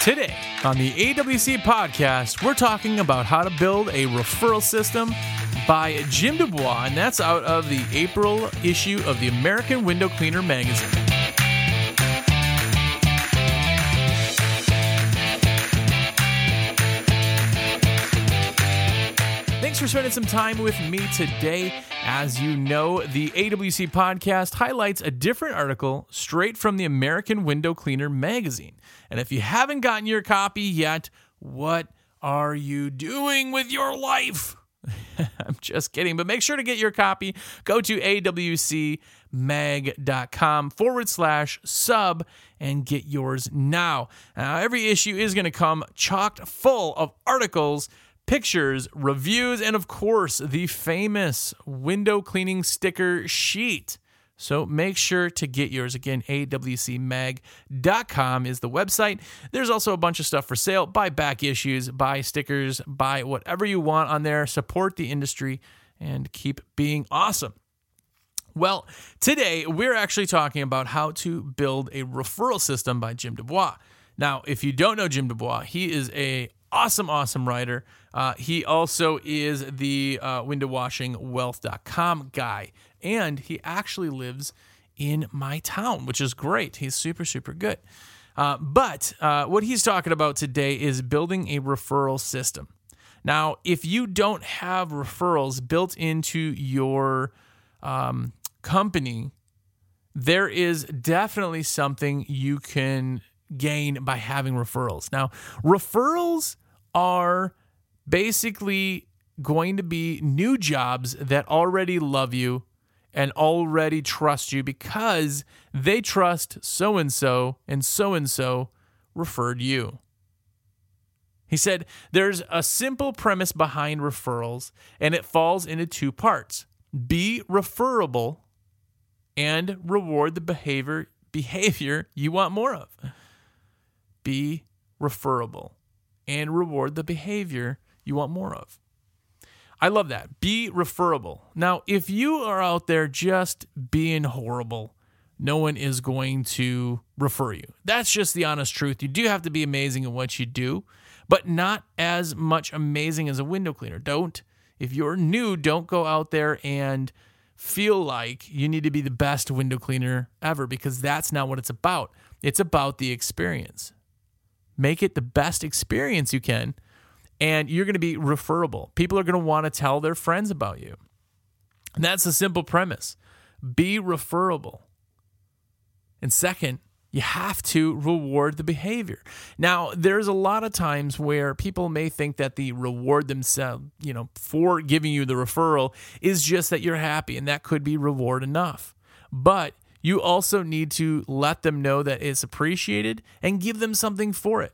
Today on the AWC podcast, we're talking about how to build a referral system by Jim Dubois, and that's out of the April issue of the American Window Cleaner magazine. For spending some time with me today. As you know, the AWC podcast highlights a different article straight from the American Window Cleaner magazine. And if you haven't gotten your copy yet, what are you doing with your life? I'm just kidding, but make sure to get your copy. Go to awcmag.com forward slash sub and get yours now. Now, every issue is going to come chocked full of articles pictures, reviews, and of course, the famous window cleaning sticker sheet. So make sure to get yours. Again, awcmag.com is the website. There's also a bunch of stuff for sale. Buy back issues, buy stickers, buy whatever you want on there. Support the industry and keep being awesome. Well, today we're actually talking about how to build a referral system by Jim Dubois. Now, if you don't know Jim Dubois, he is a awesome, awesome writer. Uh, he also is the uh, windowwashingwealth.com guy, and he actually lives in my town, which is great. He's super, super good. Uh, but uh, what he's talking about today is building a referral system. Now, if you don't have referrals built into your um, company, there is definitely something you can gain by having referrals. Now, referrals are basically going to be new jobs that already love you and already trust you because they trust so and so and so and so referred you. He said there's a simple premise behind referrals and it falls into two parts. Be referable and reward the behavior behavior you want more of. Be referable and reward the behavior you want more of. I love that. Be referable. Now, if you are out there just being horrible, no one is going to refer you. That's just the honest truth. You do have to be amazing at what you do, but not as much amazing as a window cleaner. Don't, if you're new, don't go out there and feel like you need to be the best window cleaner ever because that's not what it's about. It's about the experience. Make it the best experience you can, and you're going to be referable. People are going to want to tell their friends about you. And that's a simple premise be referable. And second, you have to reward the behavior. Now, there's a lot of times where people may think that the reward themselves, you know, for giving you the referral is just that you're happy, and that could be reward enough. But you also need to let them know that it's appreciated and give them something for it.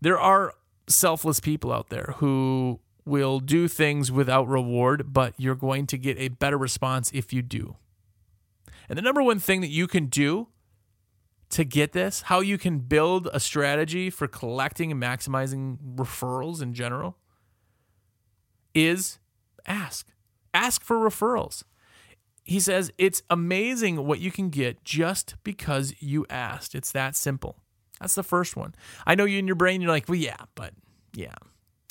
There are selfless people out there who will do things without reward, but you're going to get a better response if you do. And the number one thing that you can do to get this, how you can build a strategy for collecting and maximizing referrals in general, is ask. Ask for referrals he says it's amazing what you can get just because you asked. It's that simple. That's the first one. I know you in your brain you're like, "Well, yeah, but yeah,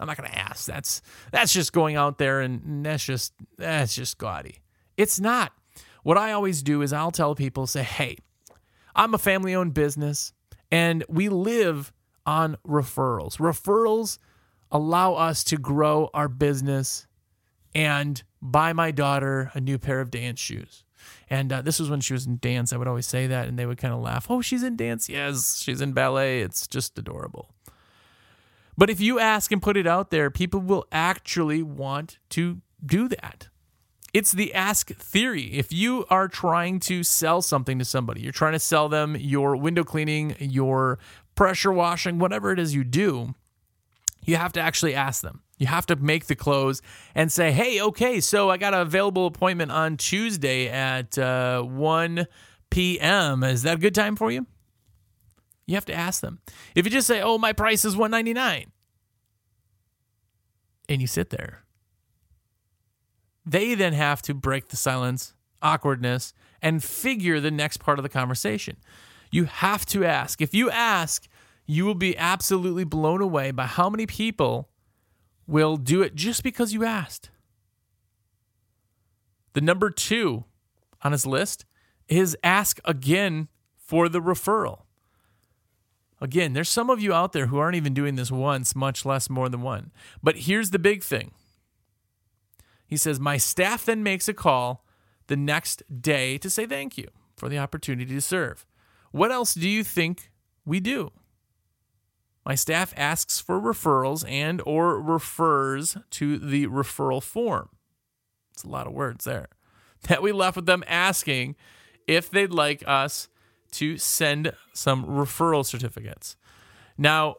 I'm not to ask. That's that's just going out there and that's just that's just gaudy." It's not. What I always do is I'll tell people say, "Hey, I'm a family-owned business and we live on referrals. Referrals allow us to grow our business and buy my daughter a new pair of dance shoes. And uh, this was when she was in dance. I would always say that, and they would kind of laugh. Oh, she's in dance. Yes, she's in ballet. It's just adorable. But if you ask and put it out there, people will actually want to do that. It's the ask theory. If you are trying to sell something to somebody, you're trying to sell them your window cleaning, your pressure washing, whatever it is you do, you have to actually ask them. You have to make the close and say, hey, okay, so I got an available appointment on Tuesday at uh, 1 p.m. Is that a good time for you? You have to ask them. If you just say, oh, my price is 199 and you sit there, they then have to break the silence, awkwardness, and figure the next part of the conversation. You have to ask. If you ask, you will be absolutely blown away by how many people will do it just because you asked. The number two on his list is ask again for the referral. Again, there's some of you out there who aren't even doing this once, much less more than one. But here's the big thing. He says, My staff then makes a call the next day to say thank you for the opportunity to serve. What else do you think we do? My staff asks for referrals and or refers to the referral form. It's a lot of words there. That we left with them asking if they'd like us to send some referral certificates. Now,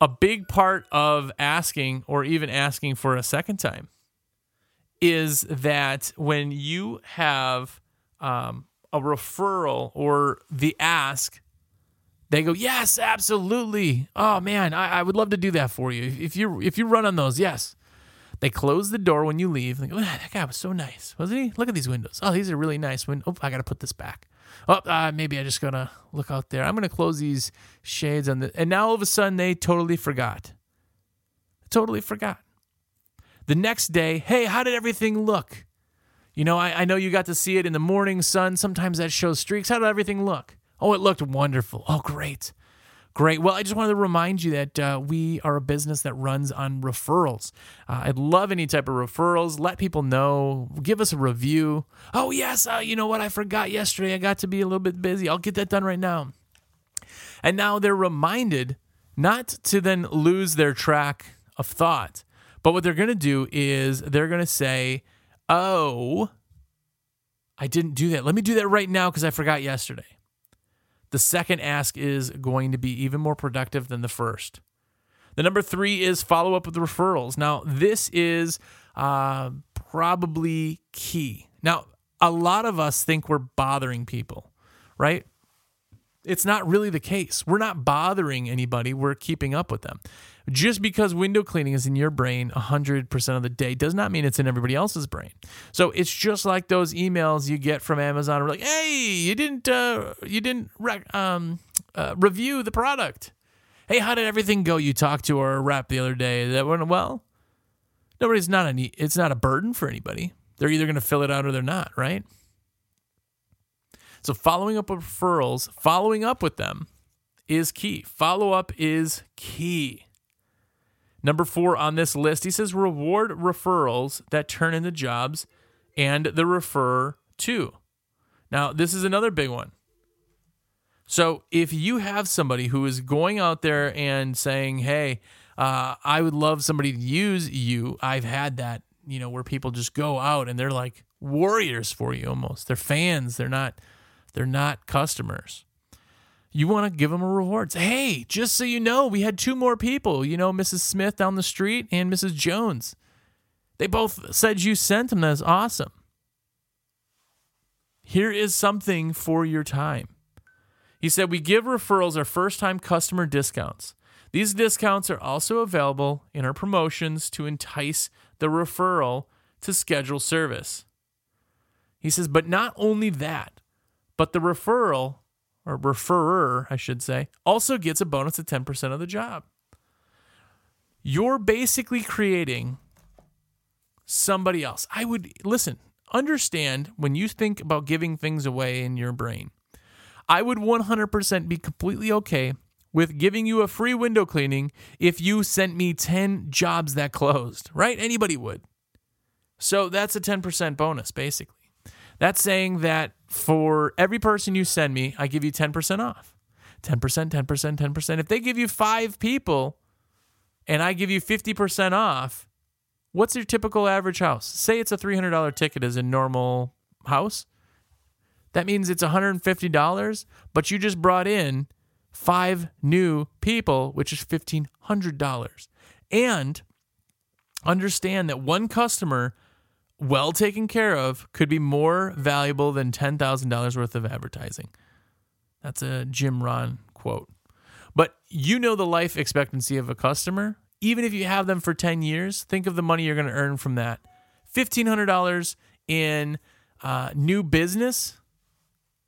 a big part of asking or even asking for a second time is that when you have um, a referral or the ask, they go, yes, absolutely. Oh man, I, I would love to do that for you. If you if you run on those, yes. They close the door when you leave. They go, oh, that guy was so nice, wasn't he? Look at these windows. Oh, these are really nice. When oh, I got to put this back. Oh, uh, maybe I just gotta look out there. I'm gonna close these shades on the. And now all of a sudden they totally forgot. Totally forgot. The next day, hey, how did everything look? You know, I, I know you got to see it in the morning sun. Sometimes that shows streaks. How did everything look? Oh, it looked wonderful. Oh, great. Great. Well, I just wanted to remind you that uh, we are a business that runs on referrals. Uh, I'd love any type of referrals. Let people know. Give us a review. Oh, yes. Uh, you know what? I forgot yesterday. I got to be a little bit busy. I'll get that done right now. And now they're reminded not to then lose their track of thought. But what they're going to do is they're going to say, Oh, I didn't do that. Let me do that right now because I forgot yesterday. The second ask is going to be even more productive than the first. The number three is follow up with referrals. Now, this is uh, probably key. Now, a lot of us think we're bothering people, right? It's not really the case. We're not bothering anybody, we're keeping up with them. Just because window cleaning is in your brain 100% of the day does not mean it's in everybody else's brain. So it's just like those emails you get from Amazon where like, "Hey, you didn't uh, you didn't rec- um, uh, review the product. Hey, how did everything go? You talked to our rep the other day. That went well. Nobody's not any. It's not a burden for anybody. They're either going to fill it out or they're not, right? So following up with referrals, following up with them is key. Follow up is key. Number four on this list, he says reward referrals that turn into jobs and the refer to. Now, this is another big one. So, if you have somebody who is going out there and saying, Hey, uh, I would love somebody to use you, I've had that, you know, where people just go out and they're like warriors for you almost. They're fans, they're not, they're not customers you want to give them a reward. Say, hey, just so you know, we had two more people, you know, Mrs. Smith down the street and Mrs. Jones. They both said you sent them. That's awesome. Here is something for your time. He said, We give referrals our first time customer discounts. These discounts are also available in our promotions to entice the referral to schedule service. He says, But not only that, but the referral or referrer, I should say, also gets a bonus of 10% of the job. You're basically creating somebody else. I would listen, understand when you think about giving things away in your brain. I would 100% be completely okay with giving you a free window cleaning if you sent me 10 jobs that closed, right? Anybody would. So that's a 10% bonus, basically. That's saying that for every person you send me, I give you 10% off. 10%, 10%, 10%. If they give you five people and I give you 50% off, what's your typical average house? Say it's a $300 ticket as a normal house. That means it's $150, but you just brought in five new people, which is $1,500. And understand that one customer well taken care of could be more valuable than $10,000 worth of advertising. That's a Jim Rohn quote. But you know the life expectancy of a customer. Even if you have them for 10 years, think of the money you're going to earn from that. $1,500 in uh, new business,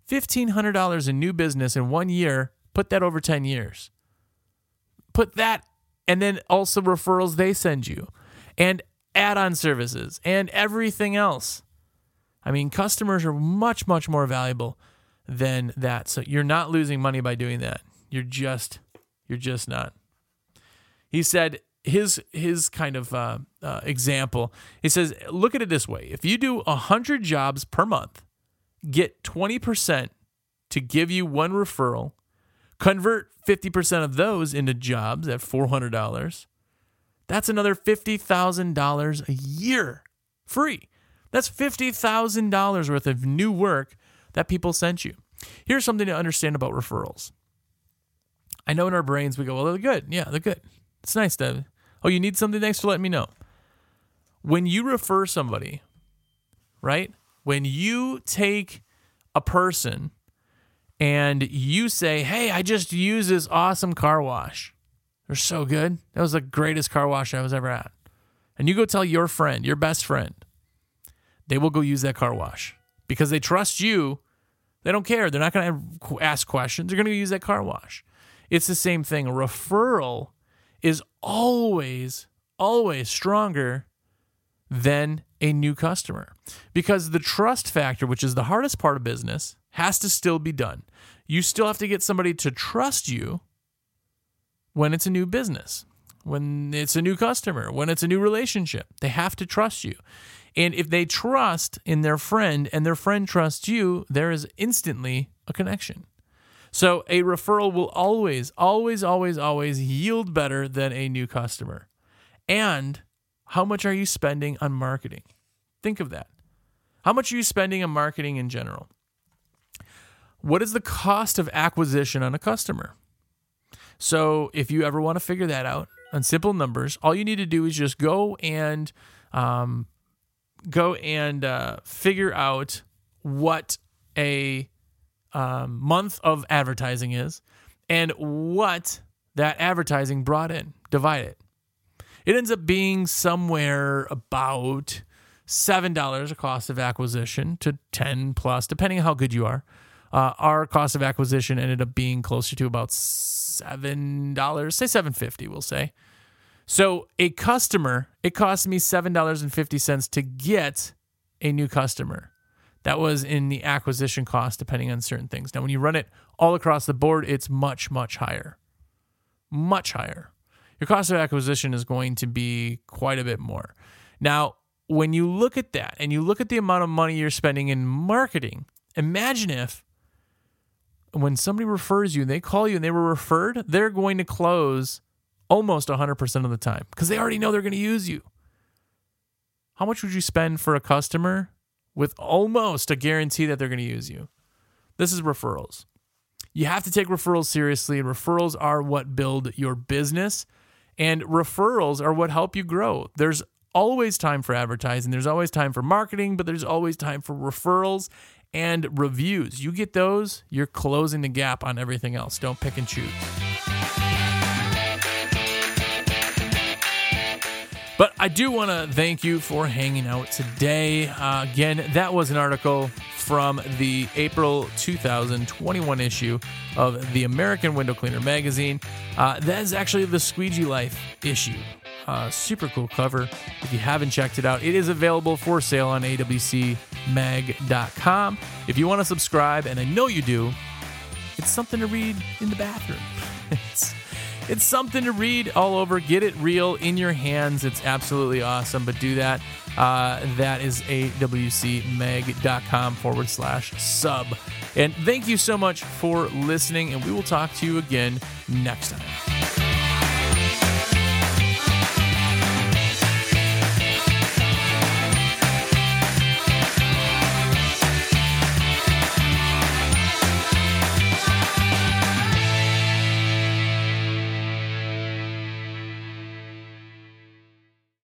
$1,500 in new business in one year, put that over 10 years. put that and then also referrals they send you and add on services and everything else. I mean, customers are much, much more valuable than that. So you're not losing money by doing that. You're just, you're just not. He said his his kind of uh, uh, example. He says, look at it this way: if you do hundred jobs per month, get twenty percent to give you one referral, convert fifty percent of those into jobs at four hundred dollars. That's another fifty thousand dollars a year, free. That's $50,000 worth of new work that people sent you. Here's something to understand about referrals. I know in our brains we go, well, they're good. Yeah, they're good. It's nice to. Oh, you need something? Thanks for letting me know. When you refer somebody, right? When you take a person and you say, hey, I just used this awesome car wash. They're so good. That was the greatest car wash I was ever at. And you go tell your friend, your best friend, they will go use that car wash because they trust you. They don't care. They're not going to ask questions. They're going to use that car wash. It's the same thing. A referral is always, always stronger than a new customer because the trust factor, which is the hardest part of business, has to still be done. You still have to get somebody to trust you when it's a new business, when it's a new customer, when it's a new relationship. They have to trust you. And if they trust in their friend and their friend trusts you, there is instantly a connection. So a referral will always, always, always, always yield better than a new customer. And how much are you spending on marketing? Think of that. How much are you spending on marketing in general? What is the cost of acquisition on a customer? So, if you ever want to figure that out on simple numbers, all you need to do is just go and um, go and uh, figure out what a um, month of advertising is and what that advertising brought in. Divide it. It ends up being somewhere about seven dollars a cost of acquisition to ten plus, depending on how good you are. Uh, our cost of acquisition ended up being closer to about seven dollars, say seven fifty, we'll say. So a customer, it cost me $7.50 to get a new customer. That was in the acquisition cost, depending on certain things. Now, when you run it all across the board, it's much, much higher. Much higher. Your cost of acquisition is going to be quite a bit more. Now, when you look at that and you look at the amount of money you're spending in marketing, imagine if when somebody refers you and they call you and they were referred, they're going to close almost 100% of the time because they already know they're going to use you. How much would you spend for a customer with almost a guarantee that they're going to use you? This is referrals. You have to take referrals seriously, referrals are what build your business, and referrals are what help you grow. There's always time for advertising, there's always time for marketing, but there's always time for referrals and reviews. You get those, you're closing the gap on everything else. Don't pick and choose. But I do want to thank you for hanging out today. Uh, again, that was an article from the April 2021 issue of the American Window Cleaner magazine. Uh, that is actually the Squeegee Life issue. Uh, super cool cover. If you haven't checked it out, it is available for sale on awcmag.com. If you want to subscribe, and I know you do, it's something to read in the bathroom. it's it's something to read all over. Get it real in your hands. It's absolutely awesome. But do that. Uh, that is awcmag.com forward slash sub. And thank you so much for listening. And we will talk to you again next time.